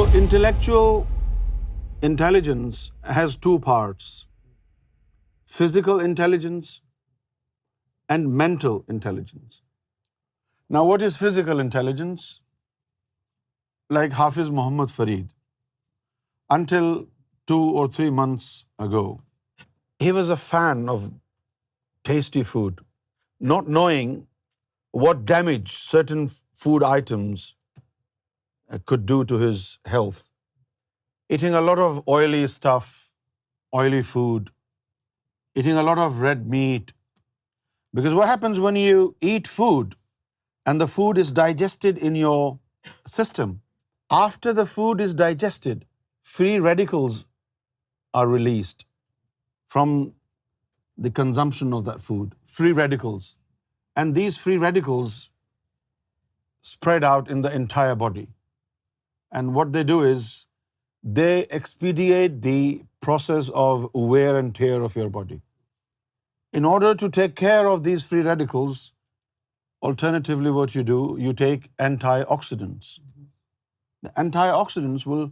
Intellectual intelligence has two parts: physical intelligence and mental intelligence. Now, what is physical intelligence? Like Hafiz Muhammad Fareed, until 2 or 3 months ago, he was a fan of tasty food, not knowing what damage certain food items could do to his health. Eating a lot of oily stuff, oily food, eating a lot of red meat. Because what happens when you eat food and the food is digested in your system? After the food is digested, free radicals are released from the consumption of that food, free radicals. And these free radicals spread out in the entire body. And what they do is they expedite the process of wear and tear of your body. In order to take care of these free radicals, alternatively what you do, you take antioxidants. The antioxidants will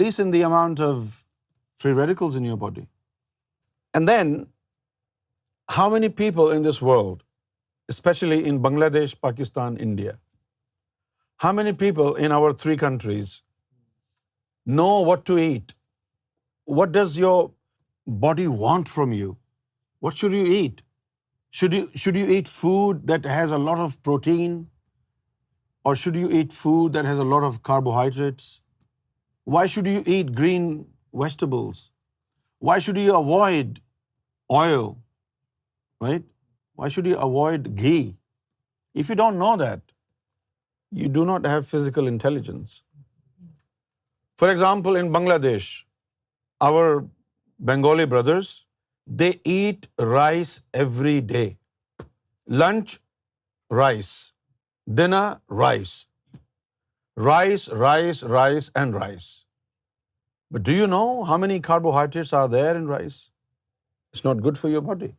lessen the amount of free radicals in your body. And then, how many people in this world, especially in Bangladesh, Pakistan, India, how many people in our three countries know what to eat? What does your body want from you? What should you eat? Should you eat food that has a lot of protein? Or should you eat food that has a lot of carbohydrates? Why should you eat green vegetables? Why should you avoid oil? Right? Why should you avoid ghee? If you don't know that, you do not have physical intelligence. For example, in Bangladesh, our Bengali brothers, they eat rice every day. Lunch, rice. Dinner, rice. Rice, rice, rice, and rice. But do you know how many carbohydrates are there in rice? It's not good for your body.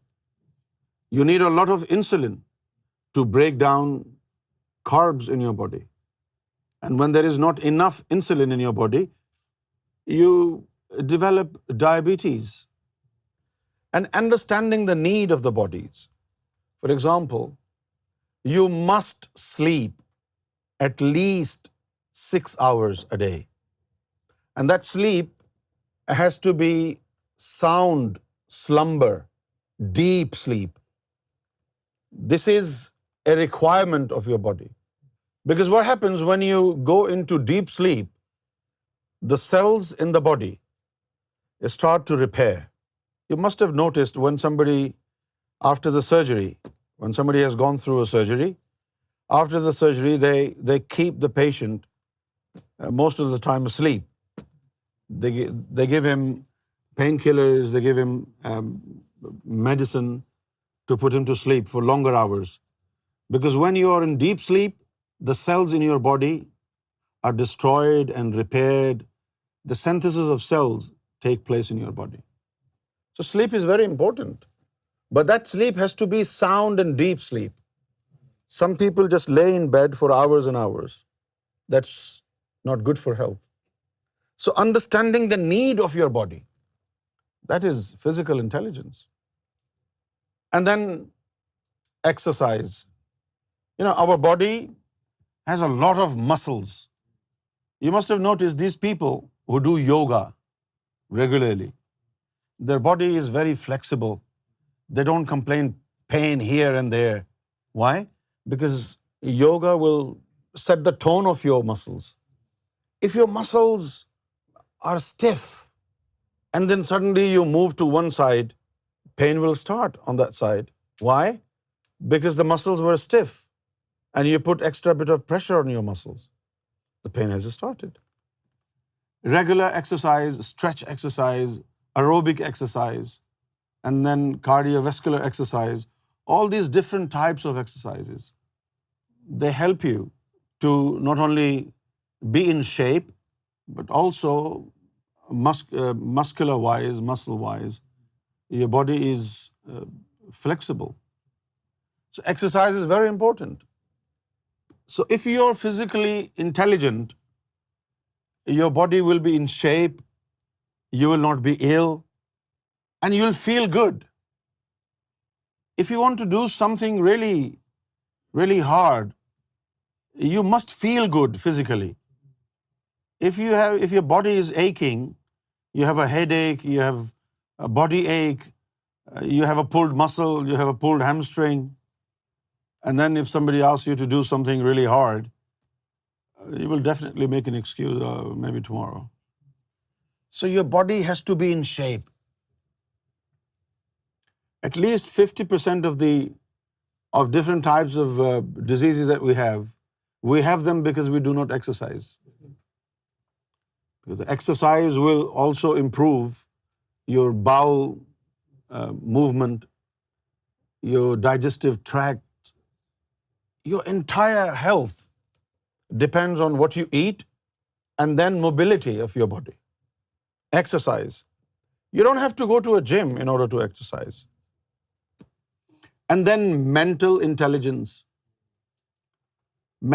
You need a lot of insulin to break down carbs in your body. And when there is not enough insulin in your body, you develop diabetes. And understanding the need of the bodies. For example, you must sleep at least 6 hours a day. And that sleep has to be sound slumber, deep sleep. This is a requirement of your body. Because what happens when you go into deep sleep, the cells in the body start to repair. You must have noticed when somebody, after the surgery, when somebody has gone through a surgery, after the surgery they keep the patient uh, most of the time asleep. They give him painkillers, they give him um, medicine to put him to sleep for longer hours. Because when you are in deep sleep, the cells in your body are destroyed and repaired. The synthesis of cells take place in your body. So sleep is very important. But that sleep has to be sound and deep sleep. Some people just lay in bed for hours and hours. That's not good for health. So understanding the need of your body, that is physical intelligence. And then exercise, our body has a lot of muscles. You must have noticed these people who do yoga regularly. Their body is very flexible. They don't complain pain here and there. Why? Because yoga will set the tone of your muscles. If your muscles are stiff and then suddenly you move to one side, pain will start on that side. Why? Because the muscles were stiff and you put extra bit of pressure on your muscles, the pain has started. Regular exercise, stretch exercise, aerobic exercise, and then cardiovascular exercise, all these different types of exercises, they help you to not only be in shape, but also uh, muscular-wise, muscle-wise, your body is uh, flexible. So exercise is very important. So if you are physically intelligent, your body will be in shape, you will not be ill, and you will feel good. If you want to do something really, really hard, you must feel good physically. If your body is aching, you have a headache, you have a body ache, uh, you have a pulled muscle, you have a pulled hamstring, and then if somebody asks you to do something really hard, uh, you will definitely make an excuse, uh, maybe tomorrow. So your body has to be in shape. At least 50% of different types of uh, diseases that we have them because we do not exercise. Because exercise will also improve your bowel movement, your digestive tract your entire health depends on what you eat and then mobility of your body. Exercise. You don't have to go to a gym in order to exercise. And then mental intelligence.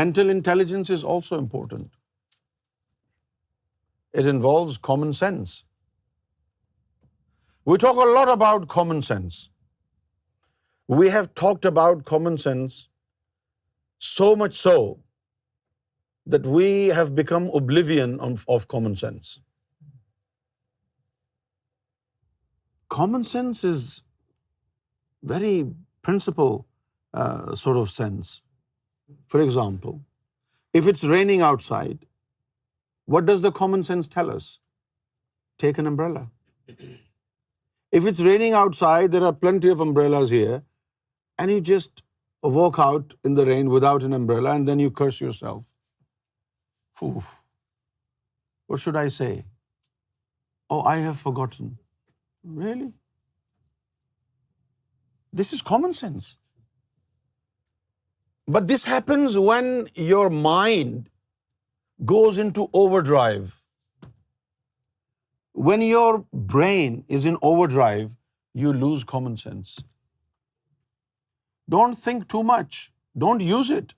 Mental intelligence is also important. It involves common sense. We talk a lot about common sense. We have talked about common sense so much so that we have become oblivion of common sense. Common sense is very principle uh, sort of sense. For example, if it's raining outside, what does the common sense tell us? Take an umbrella. If it's raining outside, there are plenty of umbrellas here, and you just walk out in the rain without an umbrella and then you curse yourself. Phew. What should I say? Oh, I have forgotten. Really? This is common sense. But this happens when your mind goes into overdrive. When your brain is in overdrive, you lose common sense. Don't think too much. Don't use it.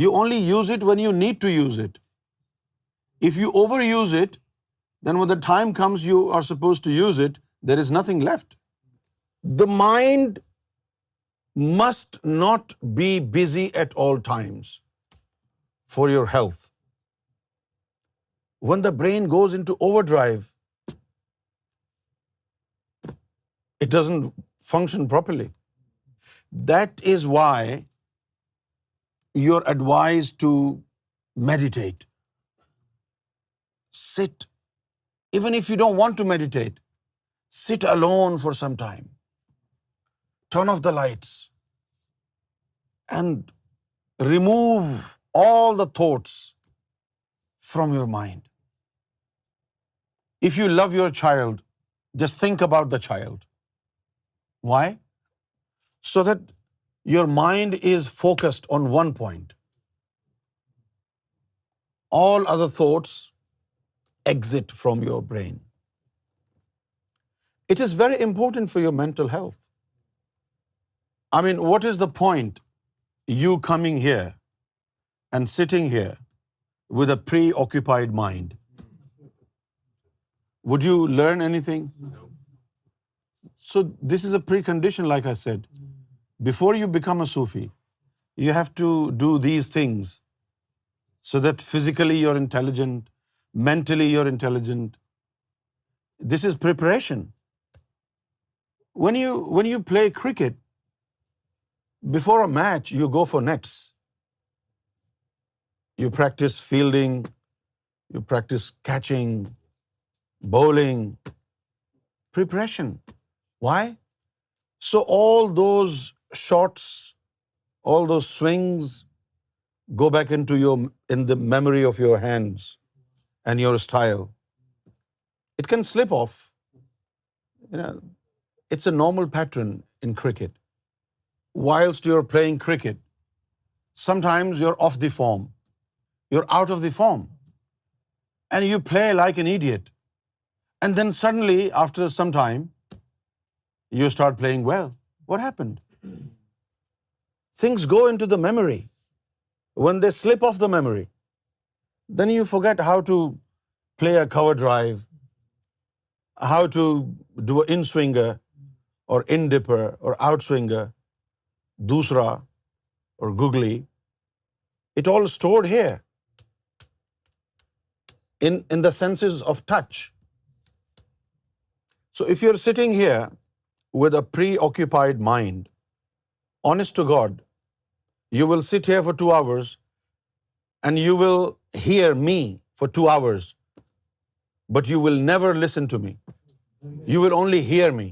You only use it when you need to use it. If you overuse it, then when the time comes you are supposed to use it, there is nothing left. The mind must not be busy at all times for your health. When the brain goes into overdrive, it doesn't function properly. That is why you're advised to meditate. Sit, even if you don't want to meditate, sit alone for some time. Turn off the lights and remove all the thoughts from your mind. If you love your child, just think about the child. Why? so that your mind is focused on one point. All other thoughts exit from your brain. It is very important for your mental health. I mean, what is the point you coming here and sitting here with a preoccupied mind? Would you learn anything? No. So this is a precondition, like I said before you become a Sufi, you have to do these things so that physically you're intelligent, mentally you're intelligent. This is preparation. When you play cricket, before a match, you go for nets. You practice fielding, you practice catching, bowling. Preparation. Why? So all those shots, all those swings go back into the memory of your hands and your style. It can slip off. It's a normal pattern in cricket. Whilst you're playing cricket, sometimes you're off the form. You're out of the form. And you play like an idiot. And then suddenly, after some time, you start playing well. What happened? Things go into the memory. When they slip off the memory, then you forget how to play a cover drive, how to do an in-swinger or in-dipper or out-swinger, dusra or googly. It all stored here in the senses of touch. So if you're sitting here with a preoccupied mind, honest to God, you will sit here for 2 hours and you will hear me for 2 hours, but you will never listen to me. You will only hear me.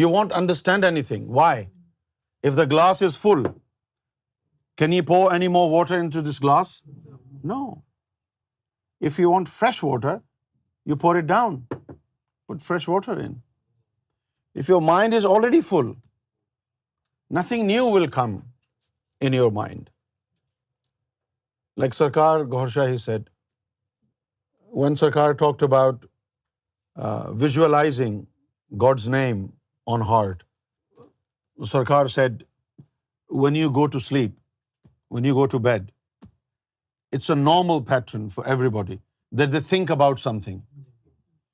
You won't understand anything. Why? If the glass is full, can you pour any more water into this glass? No. If you want fresh water, you pour it down. Put fresh water in. If your mind is already full, nothing new will come in your mind like Sarkar Gohar Shahi set one Sarkar talked about visualizing God's name on heart Sarkar said when you go to sleep when you go to bed it's a normal pattern for everybody they're think about something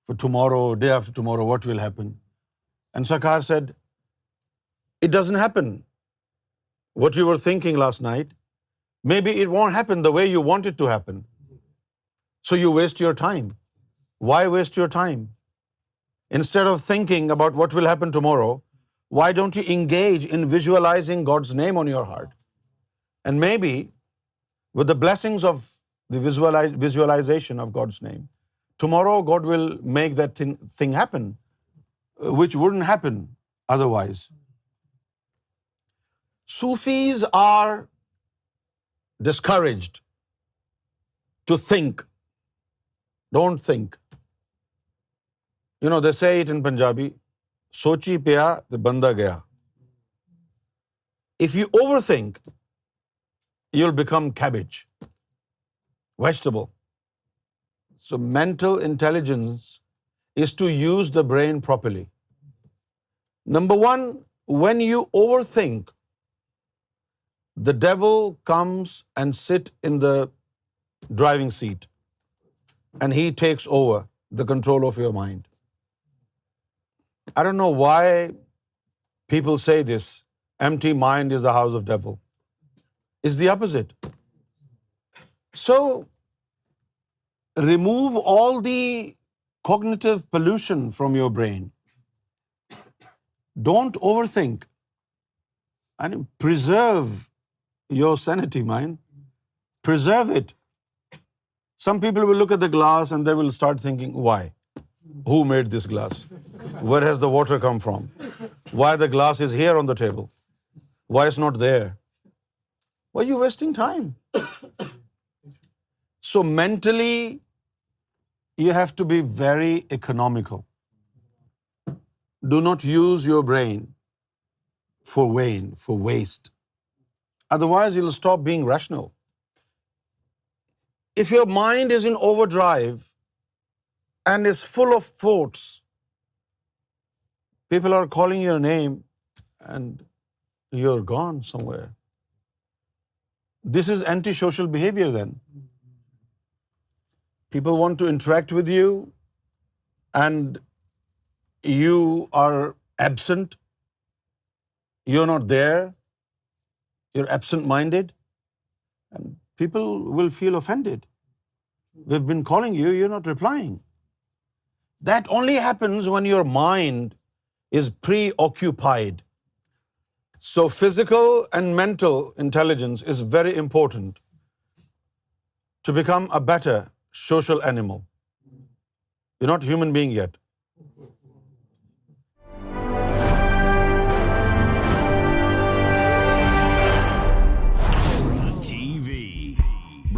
for tomorrow day of tomorrow what will happen and Sarkar said It doesn't happen. What you were thinking last night, maybe it won't happen the way you want it to happen. So you waste your time. Why waste your time? Instead of thinking about what will happen tomorrow, why don't you engage in visualizing God's name on your heart? And maybe with the blessings of the visualization of God's name, tomorrow God will make that thing happen, uh, which wouldn't happen otherwise. Sufis are discouraged to think don't think you know this at in Punjabi سوچی پیا تو بندہ گیا if you overthink you become cabbage vegetable so mental intelligence is to use the brain properly number one when you overthink the devil comes and sits in the driving seat and he takes over the control of your mind. I don't know why people say this, empty mind is the house of devil. It's the opposite. So remove all the cognitive pollution from your brain. Don't overthink and preserve your sanity, mind. Preserve it. Some people will look at the glass and they will start thinking, why? Who made this glass? Where has the water come from? Why the glass is here on the table? Why it's not there? Why are you wasting time? So mentally, you have to be very economical. Do not use your brain for vain, for waste. Otherwise, you'll stop being rational. If your mind is in overdrive and is full of thoughts, people are calling your name and you're gone somewhere. This is antisocial behavior then. People want to interact with you and you are absent. You're not there you're absent-minded, and people will feel offended. We've been calling you, you're not replying. That only happens when your mind is preoccupied. So physical and mental intelligence is very important to become a better social animal. You're not a human being yet.